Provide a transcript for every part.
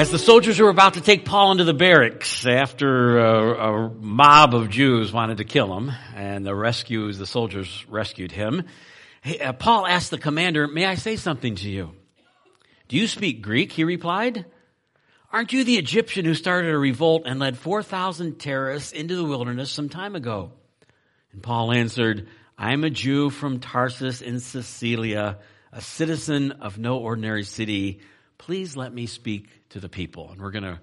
As the soldiers were about to take Paul into the barracks after a, a mob of Jews wanted to kill him, and the rescues, the soldiers rescued him, uh, Paul asked the commander, May I say something to you? Do you speak Greek? He replied. Aren't you the Egyptian who started a revolt and led 4,000 terrorists into the wilderness some time ago? And Paul answered, I am a Jew from Tarsus in Cilicia, a citizen of no ordinary city. Please let me speak to the people. And we're going to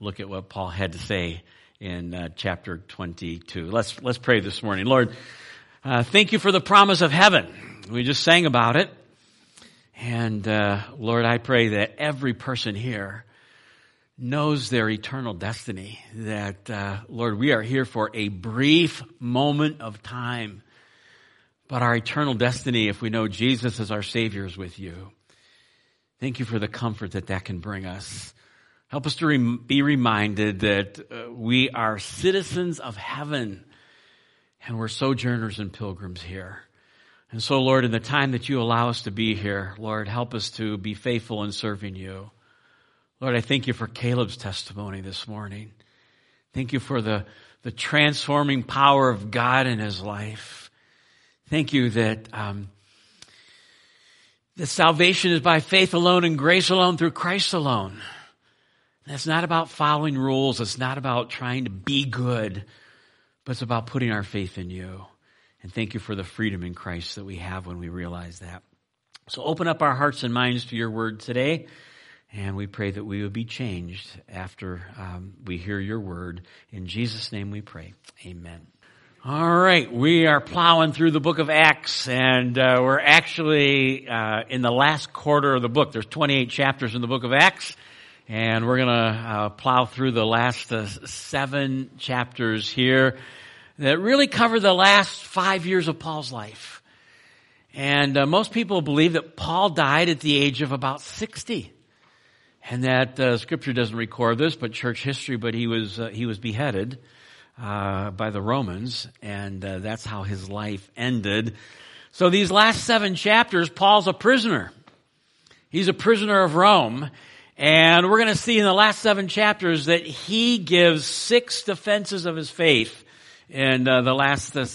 look at what Paul had to say in uh, chapter 22. Let's, let's pray this morning. Lord, uh, thank you for the promise of heaven. We just sang about it. And uh, Lord, I pray that every person here knows their eternal destiny. That, uh, Lord, we are here for a brief moment of time. But our eternal destiny, if we know Jesus as our Savior, is with you. Thank you for the comfort that that can bring us. Help us to rem- be reminded that uh, we are citizens of heaven and we're sojourners and pilgrims here. And so, Lord, in the time that you allow us to be here, Lord, help us to be faithful in serving you. Lord, I thank you for Caleb's testimony this morning. Thank you for the, the transforming power of God in his life. Thank you that um, the salvation is by faith alone and grace alone through Christ alone. It's not about following rules. It's not about trying to be good, but it's about putting our faith in you. And thank you for the freedom in Christ that we have when we realize that. So open up our hearts and minds to your word today. And we pray that we would be changed after um, we hear your word. In Jesus' name we pray. Amen. All right, we are plowing through the book of Acts, and uh, we're actually uh, in the last quarter of the book. There's 28 chapters in the book of Acts, and we're going to uh, plow through the last uh, seven chapters here that really cover the last five years of Paul's life. And uh, most people believe that Paul died at the age of about 60. And that uh, scripture doesn't record this, but church history, but he was, he was beheaded uh, by the Romans, and uh, that's how his life ended. So these last seven chapters, Paul's a prisoner. He's a prisoner of Rome. And we're going to see in the last seven chapters that he gives six defenses of his faith and uh, the last uh,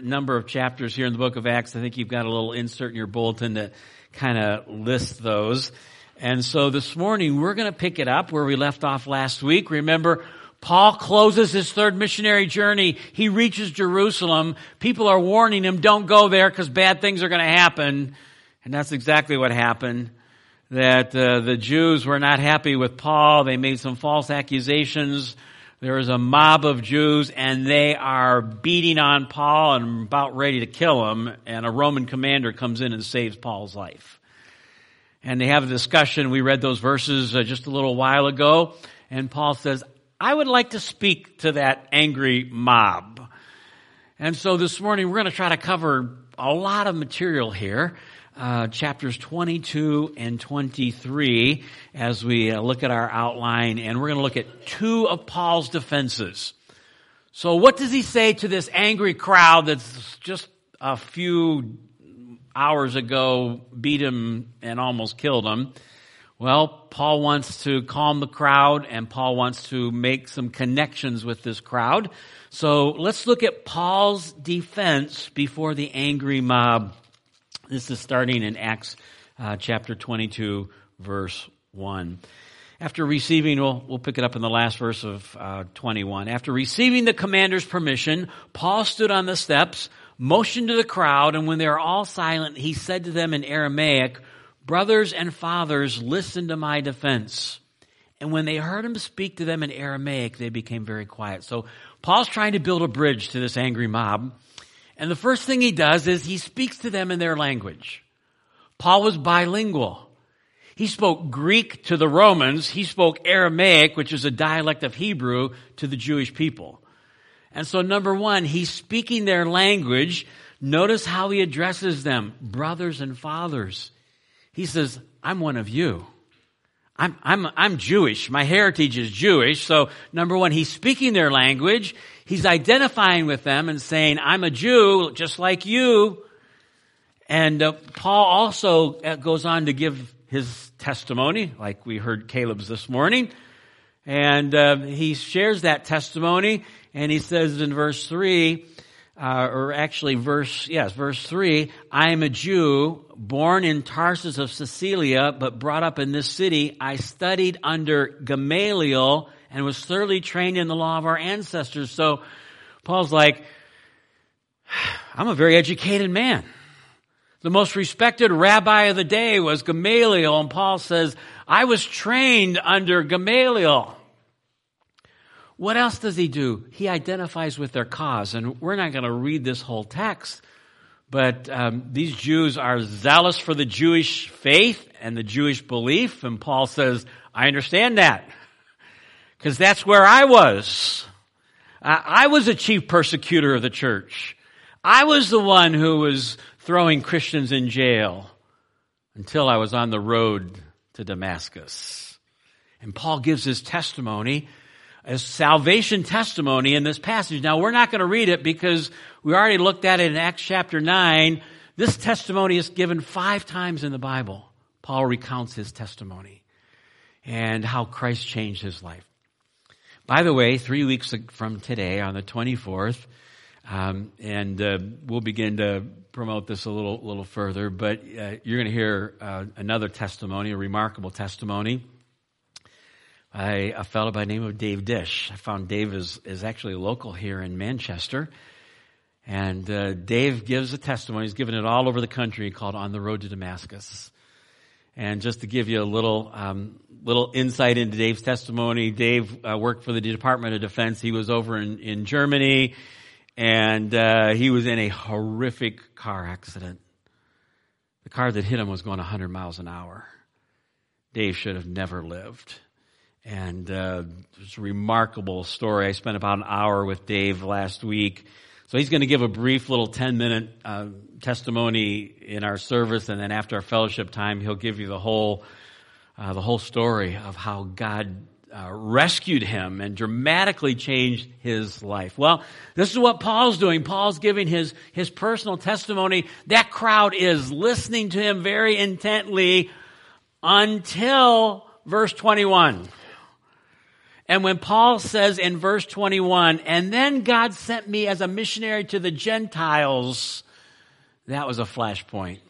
number of chapters here in the book of Acts, I think you've got a little insert in your bulletin to kind of list those. And so this morning we're going to pick it up where we left off last week. Remember, Paul closes his third missionary journey. He reaches Jerusalem. People are warning him, don't go there because bad things are going to happen. And that's exactly what happened. That uh, the Jews were not happy with Paul. They made some false accusations there is a mob of Jews and they are beating on Paul and about ready to kill him and a Roman commander comes in and saves Paul's life. And they have a discussion. We read those verses uh, just a little while ago and Paul says, I would like to speak to that angry mob. And so this morning we're going to try to cover a lot of material here uh, chapters 22 and 23 as we uh, look at our outline, and we're going to look at two of Paul's defenses. So, what does he say to this angry crowd that's just a few hours ago beat him and almost killed him? Well, Paul wants to calm the crowd and Paul wants to make some connections with this crowd. So let's look at Paul's defense before the angry mob this is starting in Acts uh, chapter 22, verse 1. After receiving, we'll, we'll pick it up in the last verse of uh, 21. After receiving the commander's permission, Paul stood on the steps, motioned to the crowd, and when they were all silent, he said to them in Aramaic, Brothers and fathers, listen to my defense. And when they heard him speak to them in Aramaic, they became very quiet. So Paul's trying to build a bridge to this angry mob. And the first thing he does is he speaks to them in their language. Paul was bilingual. He spoke Greek to the Romans. He spoke Aramaic, which is a dialect of Hebrew, to the Jewish people. And so number one, he's speaking their language. Notice how he addresses them, brothers and fathers. He says, I'm one of you. I'm, I'm, I'm Jewish. My heritage is Jewish. So number one, he's speaking their language. He's identifying with them and saying, I'm a Jew just like you. And uh, Paul also uh, goes on to give his testimony, like we heard Caleb's this morning. And uh, he shares that testimony, and he says in verse 3, uh, or actually verse, yes, verse 3, I am a Jew, born in Tarsus of Cilicia, but brought up in this city. I studied under Gamaliel and was thoroughly trained in the law of our ancestors. So Paul's like, I'm a very educated man. The most respected rabbi of the day was Gamaliel, and Paul says, I was trained under Gamaliel. What else does he do? He identifies with their cause. And we're not going to read this whole text, but um, these Jews are zealous for the Jewish faith and the Jewish belief. And Paul says, I understand that because that's where I was. I was a chief persecutor of the church. I was the one who was throwing Christians in jail until I was on the road to Damascus. And Paul gives his testimony as salvation testimony in this passage. Now we're not going to read it because we already looked at it in Acts chapter 9. This testimony is given five times in the Bible. Paul recounts his testimony and how Christ changed his life. By the way, three weeks from today on the 24th, um, and uh, we'll begin to promote this a little, little further, but uh, you're going to hear uh, another testimony, a remarkable testimony by a fellow by the name of Dave Dish. I found Dave is, is actually local here in Manchester. And uh, Dave gives a testimony. He's given it all over the country called On the Road to Damascus. And just to give you a little, um, little insight into Dave's testimony, Dave uh, worked for the Department of Defense. He was over in, in Germany and uh, he was in a horrific car accident. The car that hit him was going 100 miles an hour. Dave should have never lived. And uh, it's a remarkable story. I spent about an hour with Dave last week. So he's going to give a brief little 10 minute uh, testimony in our service. And then after our fellowship time, he'll give you the whole, uh, the whole story of how God uh, rescued him and dramatically changed his life. Well, this is what Paul's doing. Paul's giving his, his personal testimony. That crowd is listening to him very intently until verse 21. And when Paul says in verse 21, and then God sent me as a missionary to the Gentiles, that was a flashpoint.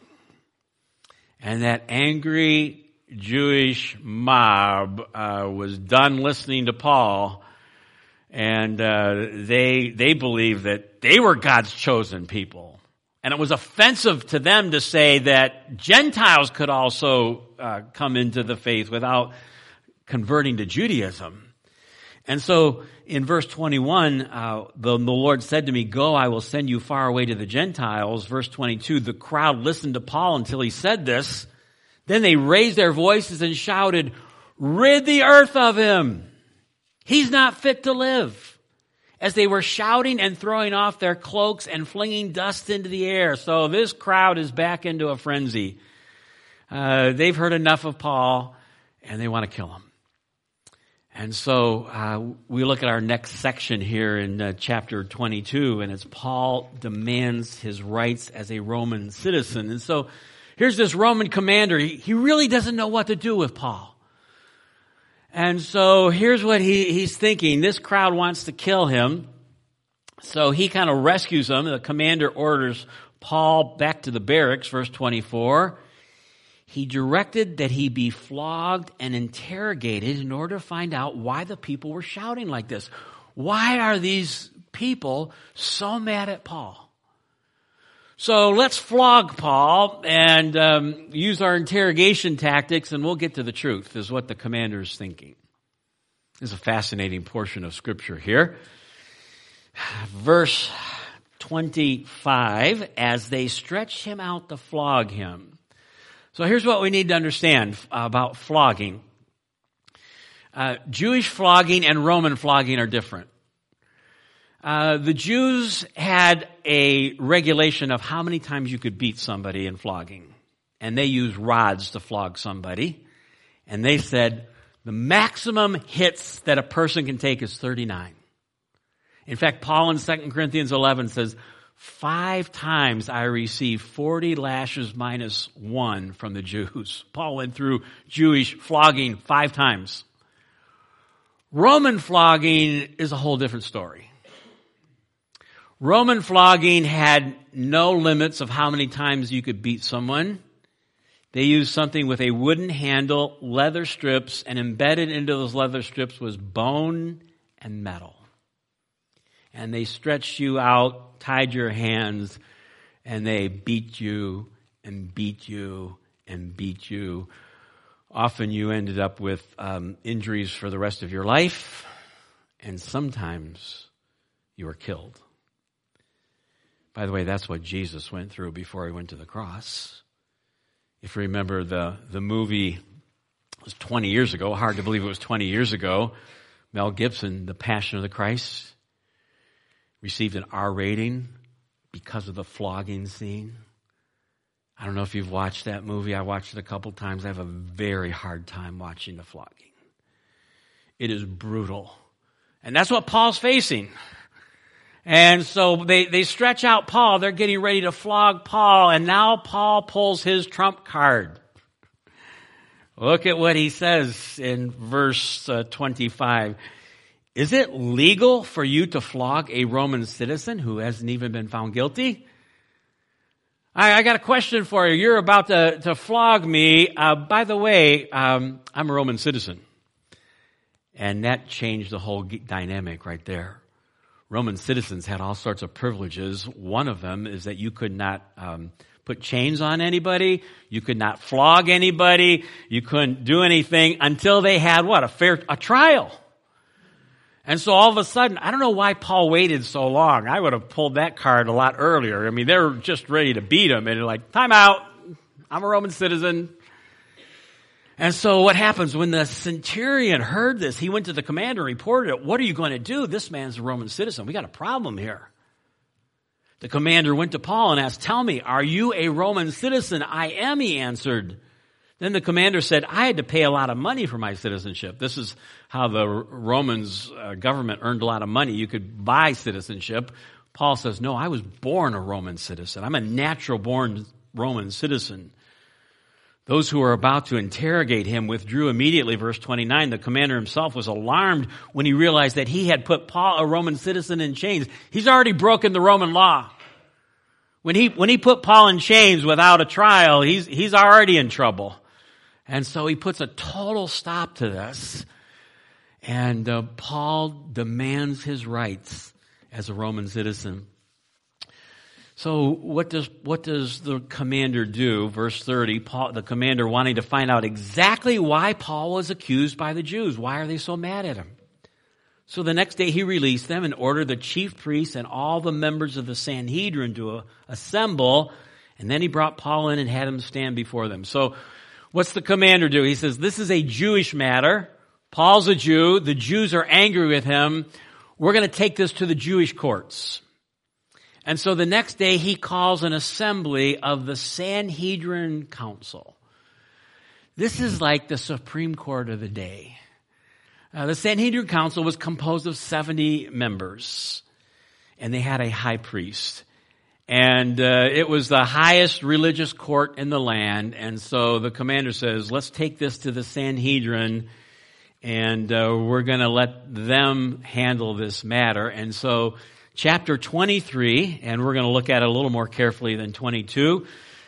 And that angry Jewish mob uh, was done listening to Paul, and uh, they they believed that they were God's chosen people, and it was offensive to them to say that Gentiles could also uh, come into the faith without converting to Judaism. And so in verse 21, uh, the, the Lord said to me, Go, I will send you far away to the Gentiles. Verse 22, the crowd listened to Paul until he said this. Then they raised their voices and shouted, Rid the earth of him. He's not fit to live. As they were shouting and throwing off their cloaks and flinging dust into the air. So this crowd is back into a frenzy. Uh, they've heard enough of Paul and they want to kill him. And so uh, we look at our next section here in uh, chapter 22, and it's Paul demands his rights as a Roman citizen. And so here's this Roman commander. He, he really doesn't know what to do with Paul. And so here's what he, he's thinking. This crowd wants to kill him. So he kind of rescues them. The commander orders Paul back to the barracks, verse 24 he directed that he be flogged and interrogated in order to find out why the people were shouting like this. Why are these people so mad at Paul? So let's flog Paul and um, use our interrogation tactics, and we'll get to the truth, is what the commander is thinking. Is a fascinating portion of scripture here. Verse 25 As they stretched him out to flog him, so here's what we need to understand about flogging. Uh, Jewish flogging and Roman flogging are different. Uh, the Jews had a regulation of how many times you could beat somebody in flogging. And they used rods to flog somebody. And they said the maximum hits that a person can take is 39. In fact, Paul in 2 Corinthians 11 says, Five times I received 40 lashes minus one from the Jews. Paul went through Jewish flogging five times. Roman flogging is a whole different story. Roman flogging had no limits of how many times you could beat someone. They used something with a wooden handle, leather strips, and embedded into those leather strips was bone and metal and they stretched you out, tied your hands, and they beat you and beat you and beat you. Often you ended up with um, injuries for the rest of your life, and sometimes you were killed. By the way, that's what Jesus went through before he went to the cross. If you remember the, the movie, was 20 years ago, hard to believe it was 20 years ago, Mel Gibson, The Passion of the Christ received an R rating because of the flogging scene. I don't know if you've watched that movie. I watched it a couple times. I have a very hard time watching the flogging. It is brutal. And that's what Paul's facing. And so they, they stretch out Paul. They're getting ready to flog Paul. And now Paul pulls his trump card. Look at what he says in verse uh, 25. Is it legal for you to flog a Roman citizen who hasn't even been found guilty? I, I got a question for you. You're about to, to flog me. Uh, by the way, um, I'm a Roman citizen. And that changed the whole dynamic right there. Roman citizens had all sorts of privileges. One of them is that you could not um, put chains on anybody. You could not flog anybody. You couldn't do anything until they had what? A fair, a trial. And so all of a sudden, I don't know why Paul waited so long. I would have pulled that card a lot earlier. I mean, they're just ready to beat him and like, time out. I'm a Roman citizen. And so what happens when the centurion heard this? He went to the commander and reported it. What are you going to do? This man's a Roman citizen. We got a problem here. The commander went to Paul and asked, tell me, are you a Roman citizen? I am, he answered. Then the commander said, I had to pay a lot of money for my citizenship. This is how the Romans uh, government earned a lot of money. You could buy citizenship. Paul says, no, I was born a Roman citizen. I'm a natural born Roman citizen. Those who were about to interrogate him withdrew immediately. Verse 29, the commander himself was alarmed when he realized that he had put Paul, a Roman citizen, in chains. He's already broken the Roman law. When he, when he put Paul in chains without a trial, he's, he's already in trouble. And so he puts a total stop to this. And uh, Paul demands his rights as a Roman citizen. So what does what does the commander do? Verse 30, Paul, the commander wanting to find out exactly why Paul was accused by the Jews. Why are they so mad at him? So the next day he released them and ordered the chief priests and all the members of the Sanhedrin to assemble. And then he brought Paul in and had him stand before them. So What's the commander do? He says, this is a Jewish matter. Paul's a Jew. The Jews are angry with him. We're going to take this to the Jewish courts. And so the next day he calls an assembly of the Sanhedrin Council. This is like the Supreme Court of the day. Uh, the Sanhedrin Council was composed of 70 members, and they had a high priest. And uh, it was the highest religious court in the land. And so the commander says, let's take this to the Sanhedrin and uh, we're going to let them handle this matter. And so chapter 23, and we're going to look at it a little more carefully than 22.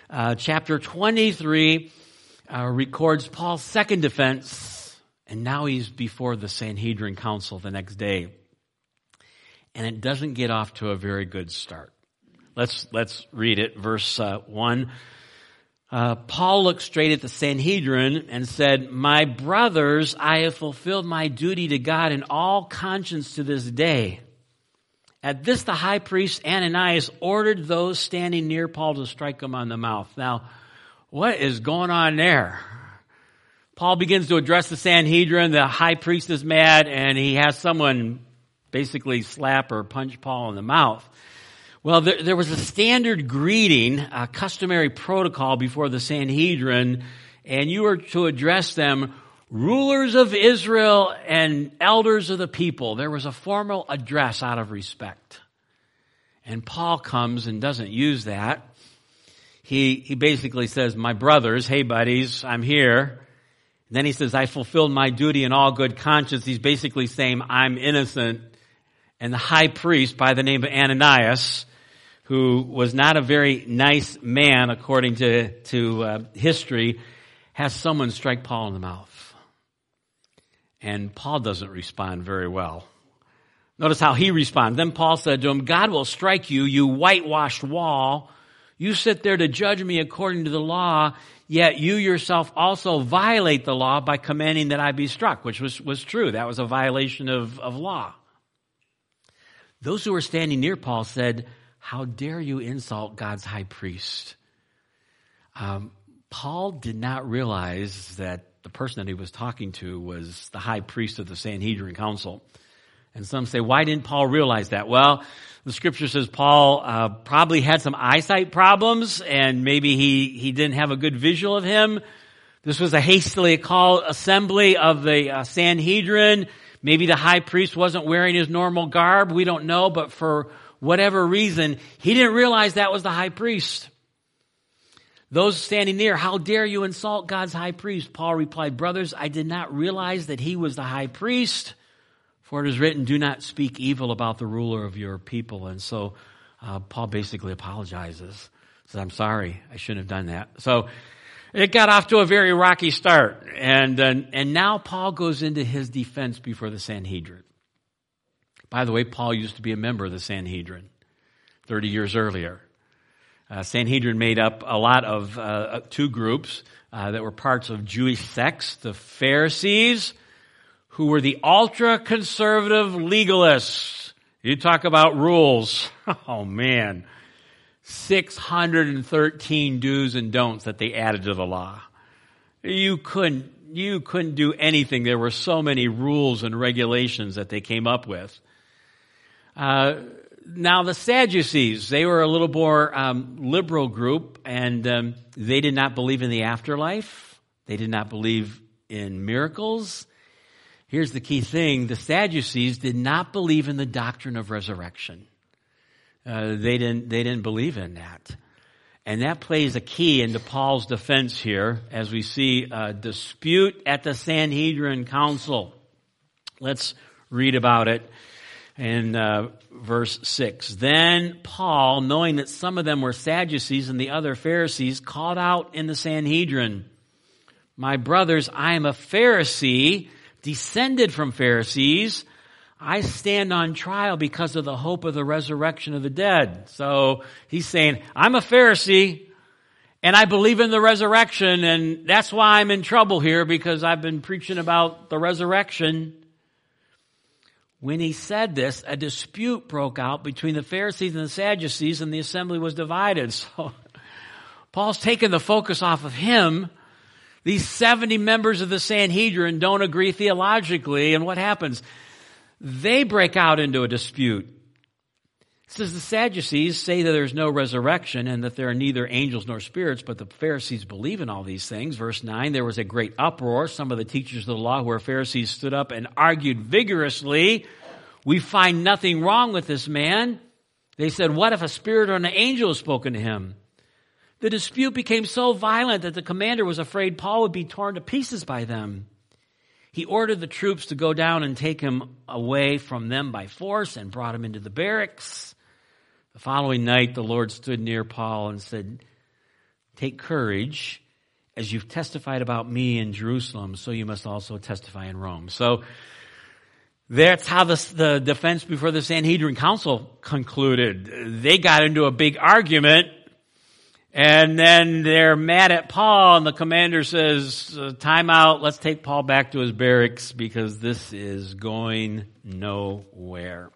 Uh, chapter 23 uh, records Paul's second defense, and now he's before the Sanhedrin council the next day. And it doesn't get off to a very good start. Let's, let's read it. Verse uh, 1. Uh, Paul looked straight at the Sanhedrin and said, My brothers, I have fulfilled my duty to God in all conscience to this day. At this, the high priest Ananias ordered those standing near Paul to strike him on the mouth. Now, what is going on there? Paul begins to address the Sanhedrin. The high priest is mad and he has someone basically slap or punch Paul in the mouth. Well, there, there, was a standard greeting, a customary protocol before the Sanhedrin, and you were to address them rulers of Israel and elders of the people. There was a formal address out of respect. And Paul comes and doesn't use that. He, he basically says, my brothers, hey buddies, I'm here. And then he says, I fulfilled my duty in all good conscience. He's basically saying, I'm innocent. And the high priest by the name of Ananias, who was not a very nice man according to, to uh, history, has someone strike Paul in the mouth. And Paul doesn't respond very well. Notice how he responds. Then Paul said to him, God will strike you, you whitewashed wall. You sit there to judge me according to the law, yet you yourself also violate the law by commanding that I be struck, which was, was true. That was a violation of, of law. Those who were standing near Paul said, How dare you insult God's high priest? Um, Paul did not realize that the person that he was talking to was the high priest of the Sanhedrin Council. And some say, why didn't Paul realize that? Well, the scripture says Paul uh, probably had some eyesight problems and maybe he, he didn't have a good visual of him. This was a hastily called assembly of the uh, Sanhedrin. Maybe the high priest wasn't wearing his normal garb. We don't know, but for whatever reason, he didn't realize that was the high priest. Those standing near, how dare you insult God's high priest? Paul replied, brothers, I did not realize that he was the high priest. For it is written, do not speak evil about the ruler of your people. And so uh, Paul basically apologizes. Says, I'm sorry, I shouldn't have done that. So it got off to a very rocky start. And, uh, and now Paul goes into his defense before the Sanhedrin. By the way, Paul used to be a member of the Sanhedrin 30 years earlier. Uh, Sanhedrin made up a lot of uh, two groups uh, that were parts of Jewish sects, the Pharisees who were the ultra conservative legalists. You talk about rules. Oh man. 613 do's and don'ts that they added to the law. You couldn't, you couldn't do anything. There were so many rules and regulations that they came up with. Uh, now the Sadducees, they were a little more um, liberal group, and um, they did not believe in the afterlife. They did not believe in miracles. Here's the key thing the Sadducees did not believe in the doctrine of resurrection. Uh, they, didn't, they didn't believe in that. And that plays a key into Paul's defense here as we see a dispute at the Sanhedrin Council. Let's read about it in uh, verse 6. Then Paul, knowing that some of them were Sadducees and the other Pharisees, called out in the Sanhedrin, My brothers, I am a Pharisee descended from Pharisees, I stand on trial because of the hope of the resurrection of the dead. So he's saying, I'm a Pharisee and I believe in the resurrection and that's why I'm in trouble here because I've been preaching about the resurrection. When he said this, a dispute broke out between the Pharisees and the Sadducees and the assembly was divided. So Paul's taken the focus off of him these 70 members of the Sanhedrin don't agree theologically, and what happens? They break out into a dispute. Says the Sadducees say that there's no resurrection and that there are neither angels nor spirits, but the Pharisees believe in all these things. Verse 9, there was a great uproar. Some of the teachers of the law who were Pharisees stood up and argued vigorously. We find nothing wrong with this man. They said, what if a spirit or an angel has spoken to him? The dispute became so violent that the commander was afraid Paul would be torn to pieces by them. He ordered the troops to go down and take him away from them by force and brought him into the barracks. The following night, the Lord stood near Paul and said, Take courage. As you've testified about me in Jerusalem, so you must also testify in Rome. So, that's how the, the defense before the Sanhedrin Council concluded. They got into a big argument and then they're mad at Paul, and the commander says, uh, Time out, let's take Paul back to his barracks because this is going nowhere.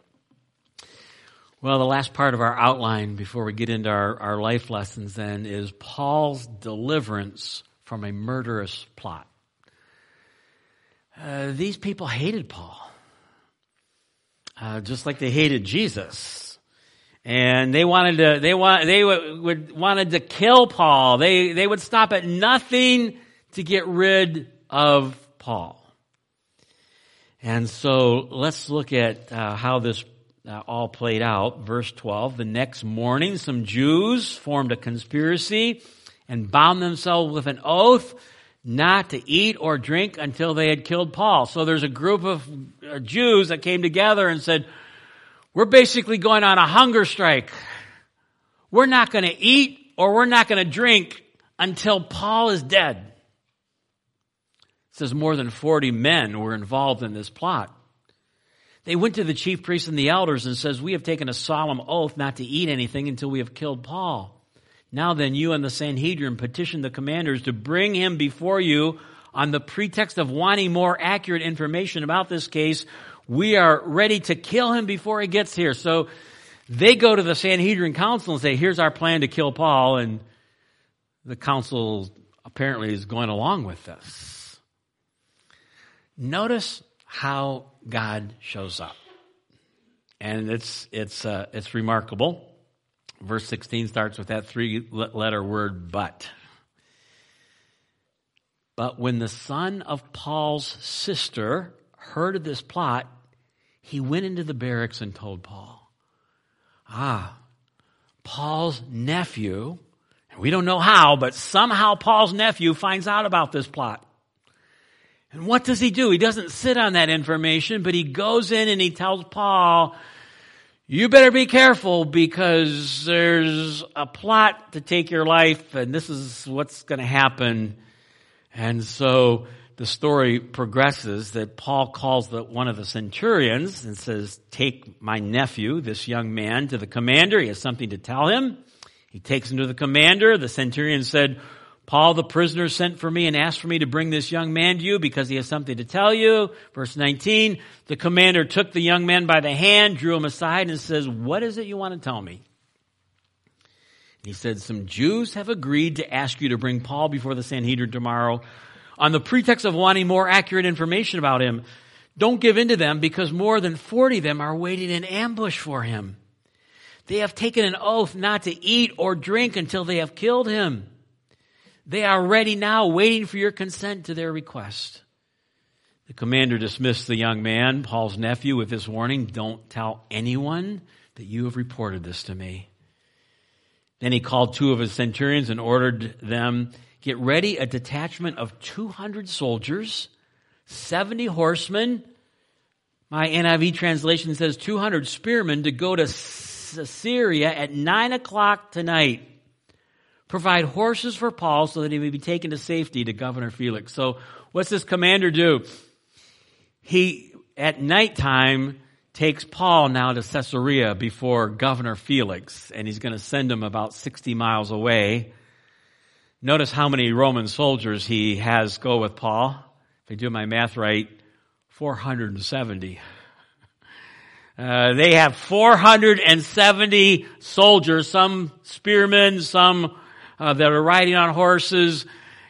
Well, the last part of our outline before we get into our, our life lessons then is Paul's deliverance from a murderous plot. Uh, these people hated Paul, uh, just like they hated Jesus and they wanted to they want they would, would, wanted to kill Paul. They they would stop at nothing to get rid of Paul. And so let's look at uh, how this all played out. Verse 12, the next morning some Jews formed a conspiracy and bound themselves with an oath not to eat or drink until they had killed Paul. So there's a group of uh, Jews that came together and said, we're basically going on a hunger strike. We're not going to eat or we're not going to drink until Paul is dead. It says more than 40 men were involved in this plot. They went to the chief priests and the elders and says, we have taken a solemn oath not to eat anything until we have killed Paul. Now then, you and the Sanhedrin petition the commanders to bring him before you on the pretext of wanting more accurate information about this case. We are ready to kill him before he gets here. So they go to the Sanhedrin council and say, here's our plan to kill Paul. And the council apparently is going along with this. Notice how God shows up. And it's, it's, uh, it's remarkable. Verse 16 starts with that three letter word, but. But when the son of Paul's sister heard of this plot, he went into the barracks and told Paul. Ah, Paul's nephew, and we don't know how, but somehow Paul's nephew finds out about this plot. And what does he do? He doesn't sit on that information, but he goes in and he tells Paul, you better be careful because there's a plot to take your life and this is what's going to happen. And so the story progresses that Paul calls the, one of the centurions and says, take my nephew, this young man, to the commander. He has something to tell him. He takes him to the commander. The centurion said, Paul the prisoner sent for me and asked for me to bring this young man to you because he has something to tell you. Verse 19, the commander took the young man by the hand, drew him aside and says, what is it you want to tell me? He said, some Jews have agreed to ask you to bring Paul before the Sanhedrin tomorrow on the pretext of wanting more accurate information about him. Don't give in to them because more than 40 of them are waiting in ambush for him. They have taken an oath not to eat or drink until they have killed him. They are ready now, waiting for your consent to their request. The commander dismissed the young man, Paul's nephew, with this warning Don't tell anyone that you have reported this to me. Then he called two of his centurions and ordered them get ready a detachment of 200 soldiers, 70 horsemen. My NIV translation says 200 spearmen to go to Caesarea at 9 o'clock tonight provide horses for Paul so that he may be taken to safety to Governor Felix. So what's this commander do? He, at nighttime, takes Paul now to Caesarea before Governor Felix, and he's going to send him about 60 miles away. Notice how many Roman soldiers he has go with Paul. If I do my math right, 470. Uh, they have 470 soldiers, some spearmen, some uh, that are riding on horses.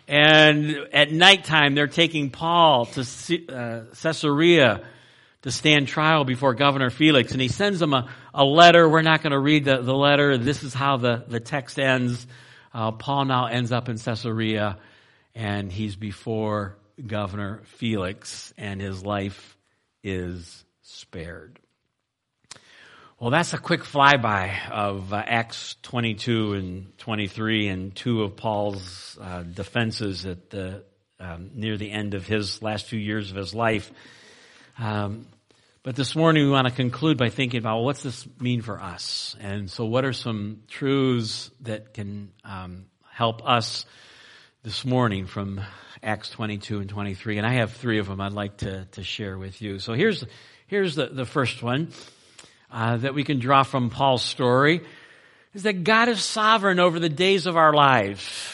And at nighttime, they're taking Paul to uh, Caesarea to stand trial before Governor Felix. And he sends them a, a letter. We're not going to read the, the letter. This is how the, the text ends. Uh, Paul now ends up in Caesarea and he's before Governor Felix and his life is spared. Well, that's a quick flyby of uh, Acts 22 and 23 and two of Paul's uh, defenses at the um, near the end of his last few years of his life. Um, but this morning we want to conclude by thinking about what's this mean for us, and so what are some truths that can um, help us this morning from Acts 22 and 23. And I have three of them I'd like to to share with you. So here's here's the the first one uh, that we can draw from Paul's story is that God is sovereign over the days of our lives.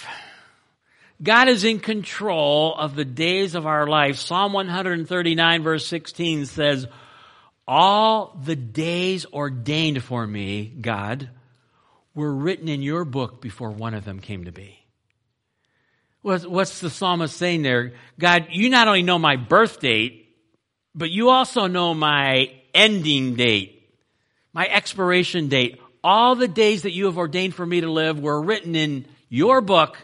God is in control of the days of our life. Psalm 139 verse 16 says, all the days ordained for me, God, were written in your book before one of them came to be. What's the psalmist saying there? God, you not only know my birth date, but you also know my ending date my expiration date, all the days that you have ordained for me to live were written in your book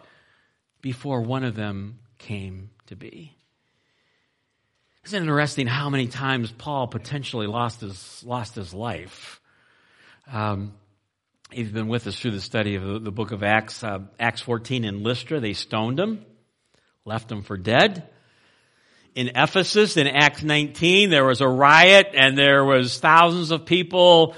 before one of them came to be. Isn't it interesting how many times Paul potentially lost his, lost his life? Um, you've been with us through the study of the, the book of Acts, uh, Acts 14 in Lystra, they stoned him, left him for dead. In Ephesus, in Acts 19, there was a riot and there was thousands of people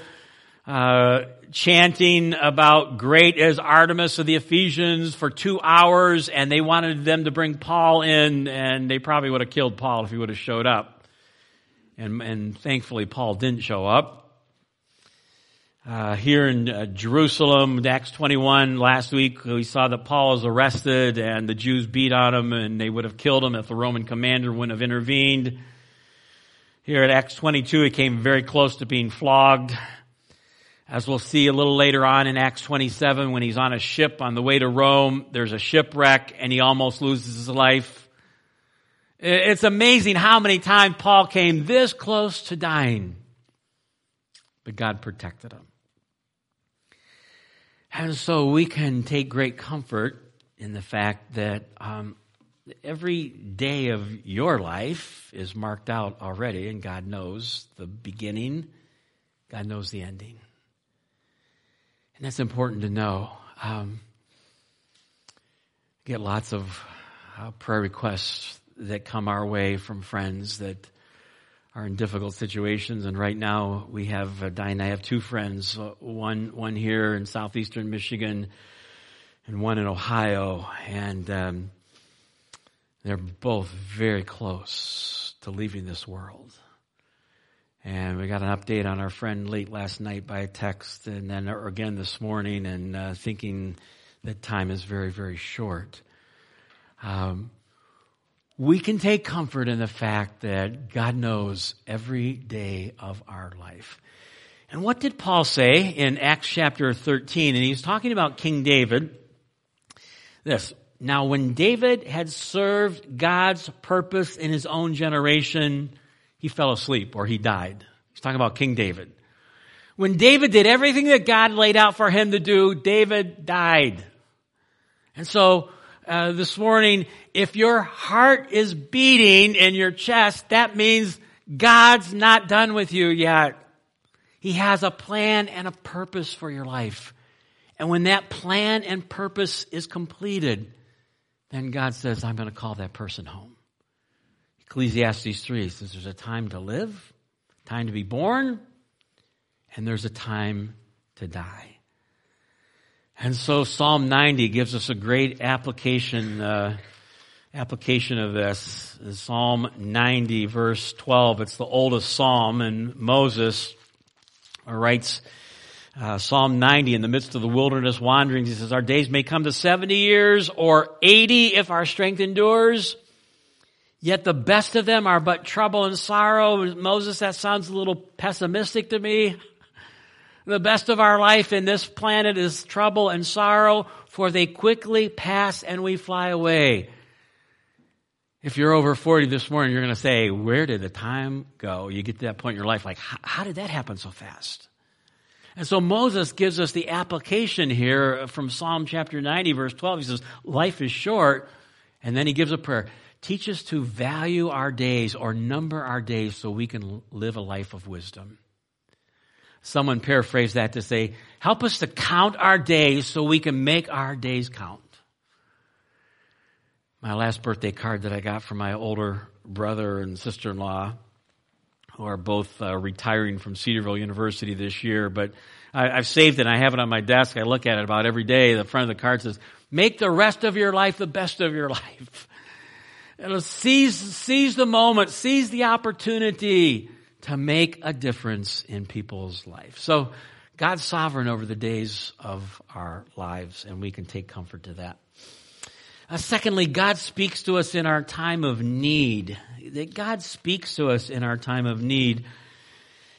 uh, chanting about great as Artemis of the Ephesians for two hours, and they wanted them to bring Paul in, and they probably would have killed Paul if he would have showed up. And, and thankfully, Paul didn't show up. Uh, here in uh, Jerusalem, Acts 21, last week, we saw that Paul was arrested and the Jews beat on him and they would have killed him if the Roman commander wouldn't have intervened. Here at Acts 22, he came very close to being flogged. As we'll see a little later on in Acts 27, when he's on a ship on the way to Rome, there's a shipwreck and he almost loses his life. It's amazing how many times Paul came this close to dying, but God protected him. And so we can take great comfort in the fact that um, every day of your life is marked out already, and God knows the beginning, God knows the ending. And that's important to know. Um, get lots of uh, prayer requests that come our way from friends that are in difficult situations. And right now we have, uh, Diane I have two friends, uh, one, one here in southeastern Michigan and one in Ohio. And, um, they're both very close to leaving this world. And we got an update on our friend late last night by text and then again this morning and uh, thinking that time is very, very short. Um, we can take comfort in the fact that God knows every day of our life. And what did Paul say in Acts chapter 13? And he's talking about King David. This. Now, when David had served God's purpose in his own generation, he fell asleep or he died. He's talking about King David. When David did everything that God laid out for him to do, David died. And so uh, this morning, if your heart is beating in your chest, that means God's not done with you yet. He has a plan and a purpose for your life. And when that plan and purpose is completed, then God says, I'm going to call that person home. Ecclesiastes 3 says there's a time to live, time to be born, and there's a time to die. And so Psalm 90 gives us a great application, uh, application of this. Psalm 90 verse 12. It's the oldest psalm and Moses writes, uh, Psalm 90 in the midst of the wilderness wanderings. He says, our days may come to 70 years or 80 if our strength endures. Yet the best of them are but trouble and sorrow. Moses, that sounds a little pessimistic to me. The best of our life in this planet is trouble and sorrow, for they quickly pass and we fly away. If you're over 40 this morning, you're going to say, where did the time go? You get to that point in your life, like, how did that happen so fast? And so Moses gives us the application here from Psalm chapter 90, verse 12. He says, life is short. And then he gives a prayer. Teach us to value our days or number our days so we can live a life of wisdom. Someone paraphrased that to say, help us to count our days so we can make our days count. My last birthday card that I got from my older brother and sister-in-law, who are both uh, retiring from Cedarville University this year, but I, I've saved it and I have it on my desk. I look at it about every day. The front of the card says, make the rest of your life the best of your life. Seize, seize the moment, seize the opportunity to make a difference in people's life. So God's sovereign over the days of our lives, and we can take comfort to that. Uh, secondly, God speaks to us in our time of need. That God speaks to us in our time of need.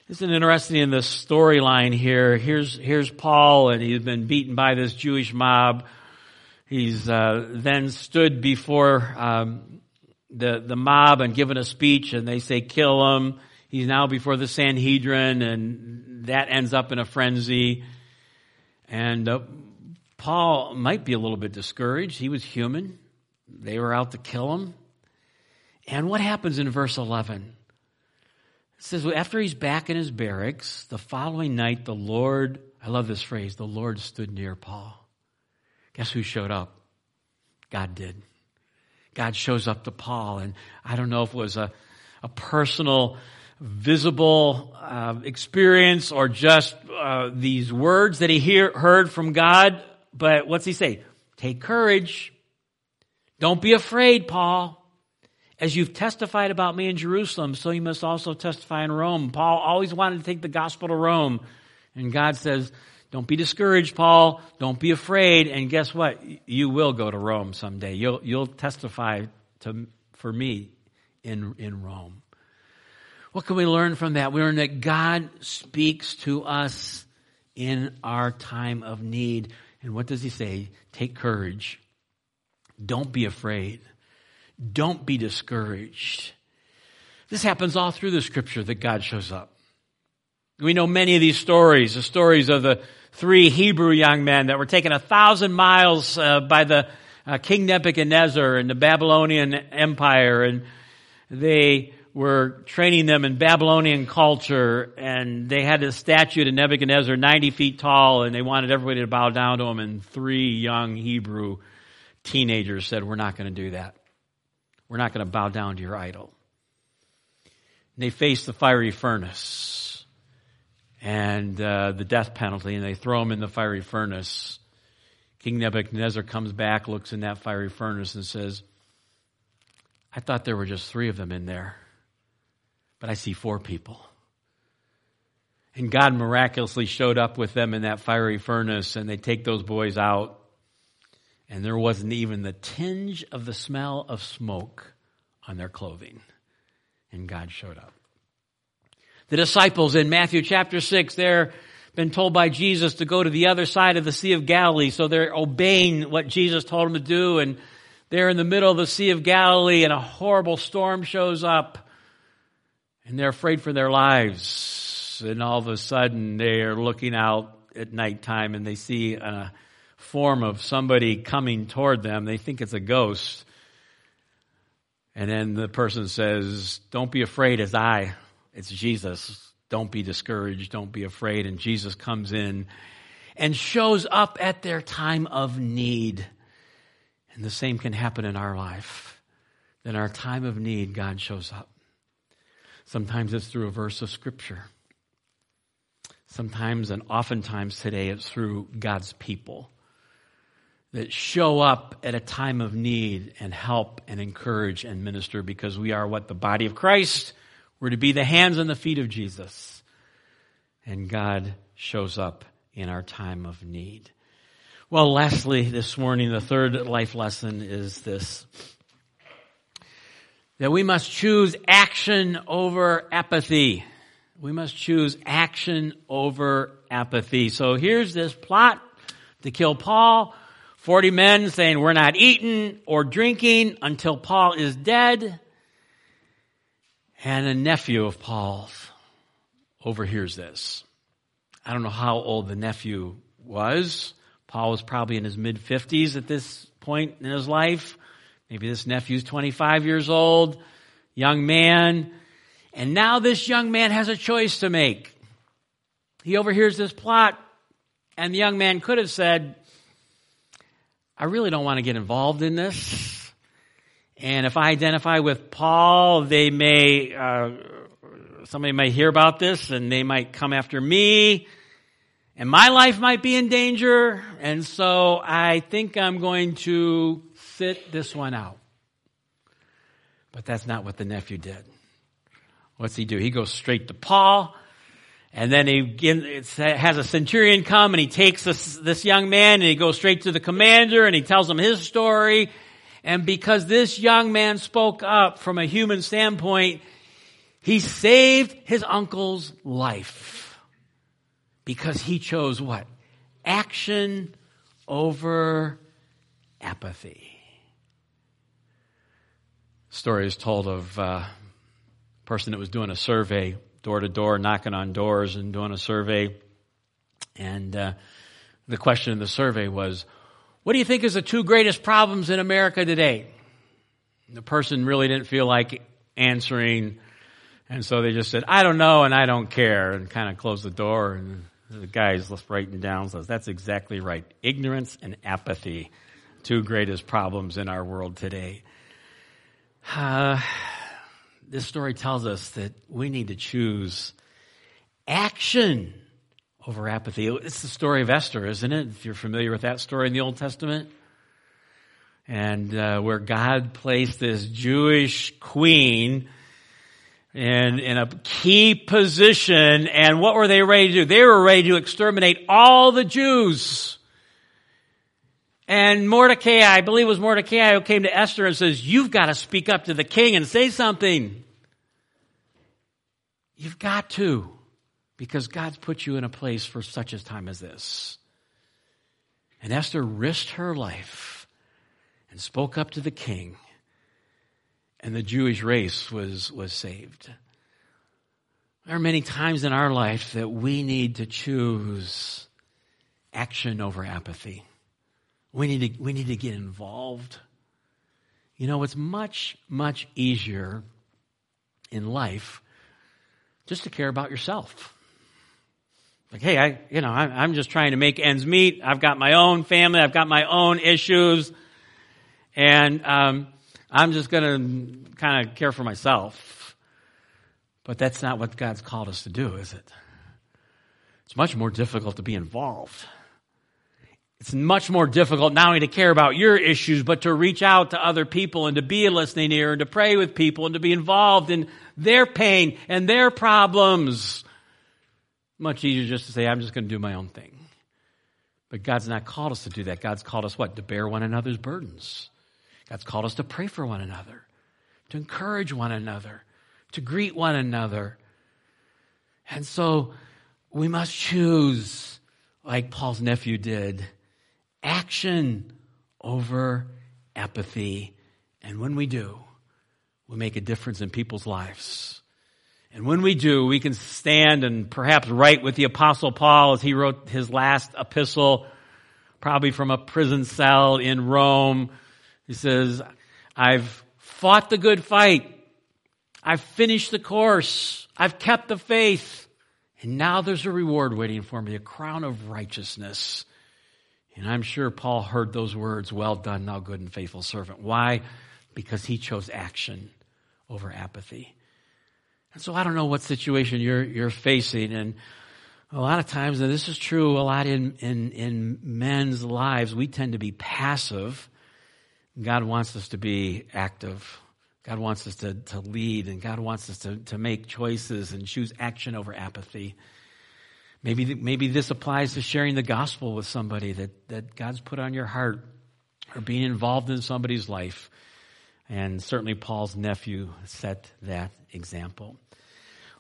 Isn't interesting in the storyline here? Here's, here's Paul, and he's been beaten by this Jewish mob. He's uh, then stood before um, the the mob and given a speech, and they say kill him. He's now before the Sanhedrin, and that ends up in a frenzy. And uh, Paul might be a little bit discouraged. He was human. They were out to kill him. And what happens in verse 11? It says, after he's back in his barracks, the following night, the Lord, I love this phrase, the Lord stood near Paul. Guess who showed up? God did. God shows up to Paul, and I don't know if it was a, a personal, visible uh, experience or just uh, these words that he hear, heard from God, but what's he say? Take courage. Don't be afraid, Paul. As you've testified about me in Jerusalem, so you must also testify in Rome. Paul always wanted to take the gospel to Rome. And God says, don't be discouraged, Paul. Don't be afraid. And guess what? You will go to Rome someday. You'll, you'll testify to, for me in, in Rome. What can we learn from that? We learn that God speaks to us in our time of need. And what does he say? Take courage. Don't be afraid. Don't be discouraged. This happens all through the scripture that God shows up. We know many of these stories, the stories of the three Hebrew young men that were taken a thousand miles uh, by the uh, King Nebuchadnezzar and the Babylonian Empire, and they were training them in Babylonian culture, and they had a statue to Nebuchadnezzar 90 feet tall, and they wanted everybody to bow down to him, and three young Hebrew teenagers said, We're not going to do that. We're not going to bow down to your idol. And they faced the fiery furnace and uh, the death penalty, and they throw them in the fiery furnace. King Nebuchadnezzar comes back, looks in that fiery furnace, and says, I thought there were just three of them in there, but I see four people. And God miraculously showed up with them in that fiery furnace, and they take those boys out and there wasn't even the tinge of the smell of smoke on their clothing. And God showed up. The disciples in Matthew chapter 6, they're been told by Jesus to go to the other side of the Sea of Galilee, so they're obeying what Jesus told them to do, and they're in the middle of the Sea of Galilee, and a horrible storm shows up, and they're afraid for their lives. And all of a sudden, they're looking out at nighttime, and they see a form of somebody coming toward them. They think it's a ghost. And then the person says, Don't be afraid, as I. It's Jesus. Don't be discouraged. Don't be afraid. And Jesus comes in and shows up at their time of need. And the same can happen in our life. In our time of need, God shows up. Sometimes it's through a verse of Scripture. Sometimes and oftentimes today it's through God's people that show up at a time of need and help and encourage and minister because we are what the body of Christ. We're to be the hands and the feet of Jesus. And God shows up in our time of need. Well, lastly, this morning, the third life lesson is this. That we must choose action over apathy. We must choose action over apathy. So here's this plot to kill Paul. 40 men saying, We're not eating or drinking until Paul is dead. And a nephew of Paul's overhears this. I don't know how old the nephew was. Paul was probably in his mid 50s at this point in his life. Maybe this nephew's 25 years old, young man. And now this young man has a choice to make. He overhears this plot, and the young man could have said, I really don't want to get involved in this. And if I identify with Paul, they may, uh, somebody may hear about this and they might come after me and my life might be in danger. And so I think I'm going to sit this one out. But that's not what the nephew did. What's he do? He goes straight to Paul and then he has a centurion come and he takes this, this young man and he goes straight to the commander and he tells him his story. And because this young man spoke up from a human standpoint, he saved his uncle's life. Because he chose what? Action over apathy. Story is told of a person that was doing a survey door to door, knocking on doors and doing a survey. And uh, the question in the survey was, what do you think is the two greatest problems in America today? The person really didn't feel like answering. And so they just said, I don't know and I don't care and kind of closed the door. And the guy's writing down says, that's exactly right. Ignorance and apathy, two greatest problems in our world today. Uh, this story tells us that we need to choose action over apathy. It's the story of Esther, isn't it? If you're familiar with that story in the Old Testament. And uh, where God placed this Jewish queen in, in a key position. And what were they ready to do? They were ready to exterminate all the Jews. And Mordecai, I believe it was Mordecai who came to Esther and says, You've got to speak up to the king and say something. You've got to, because God's put you in a place for such a time as this. And Esther risked her life and spoke up to the king, and the Jewish race was, was saved. There are many times in our life that we need to choose action over apathy. We need to, we need to get involved. You know, it's much, much easier in life just to care about yourself. Like, hey, I, you know, I, am just trying to make ends meet. I've got my own family. I've got my own issues. And, um, I'm just going to kind of care for myself. But that's not what God's called us to do, is it? It's much more difficult to be involved. It's much more difficult not only to care about your issues, but to reach out to other people and to be a listening ear and to pray with people and to be involved in their pain and their problems. Much easier just to say, I'm just going to do my own thing. But God's not called us to do that. God's called us what? To bear one another's burdens. God's called us to pray for one another, to encourage one another, to greet one another. And so we must choose, like Paul's nephew did, action over apathy. And when we do, we make a difference in people's lives. And when we do, we can stand and perhaps write with the apostle Paul as he wrote his last epistle, probably from a prison cell in Rome. He says, I've fought the good fight. I've finished the course. I've kept the faith. And now there's a reward waiting for me, a crown of righteousness and I'm sure Paul heard those words, well done, thou good and faithful servant. Why? Because he chose action over apathy. And so I don't know what situation you're, you're facing. And a lot of times, and this is true a lot in, in, in men's lives, we tend to be passive. God wants us to be active. God wants us to, to lead, and God wants us to, to make choices and choose action over apathy. Maybe, maybe this applies to sharing the gospel with somebody that, that God's put on your heart or being involved in somebody's life. And certainly Paul's nephew set that example.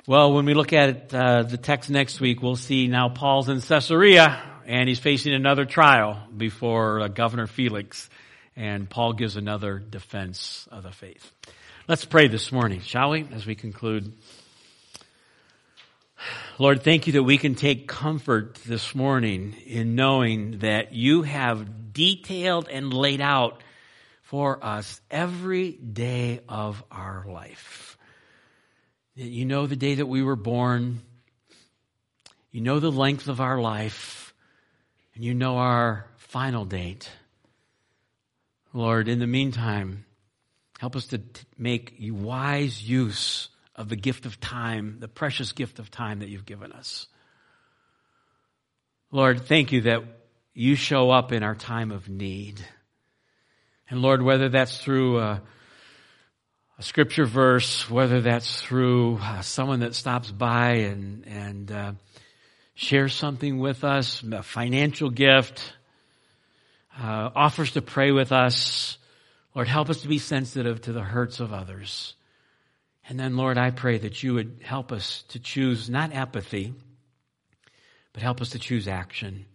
Well, when we look at uh, the text next week, we'll see now Paul's in Caesarea and he's facing another trial before uh, Governor Felix. And Paul gives another defense of the faith. Let's pray this morning, shall we, as we conclude. Lord, thank you that we can take comfort this morning in knowing that you have detailed and laid out for us every day of our life. You know the day that we were born. You know the length of our life. And you know our final date. Lord, in the meantime, help us to make wise use of the gift of time, the precious gift of time that you've given us. Lord, thank you that you show up in our time of need. And Lord, whether that's through a, a scripture verse, whether that's through uh, someone that stops by and, and uh, shares something with us, a financial gift, uh, offers to pray with us, Lord, help us to be sensitive to the hurts of others. And then, Lord, I pray that you would help us to choose not apathy, but help us to choose action.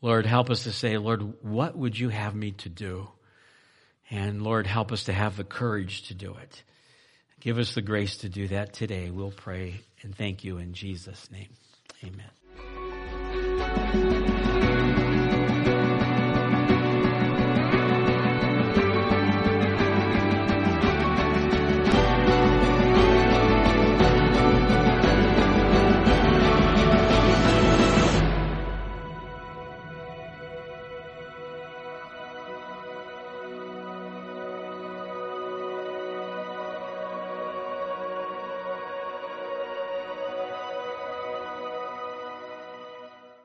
Lord, help us to say, Lord, what would you have me to do? And Lord, help us to have the courage to do it. Give us the grace to do that today. We'll pray and thank you in Jesus' name. Amen.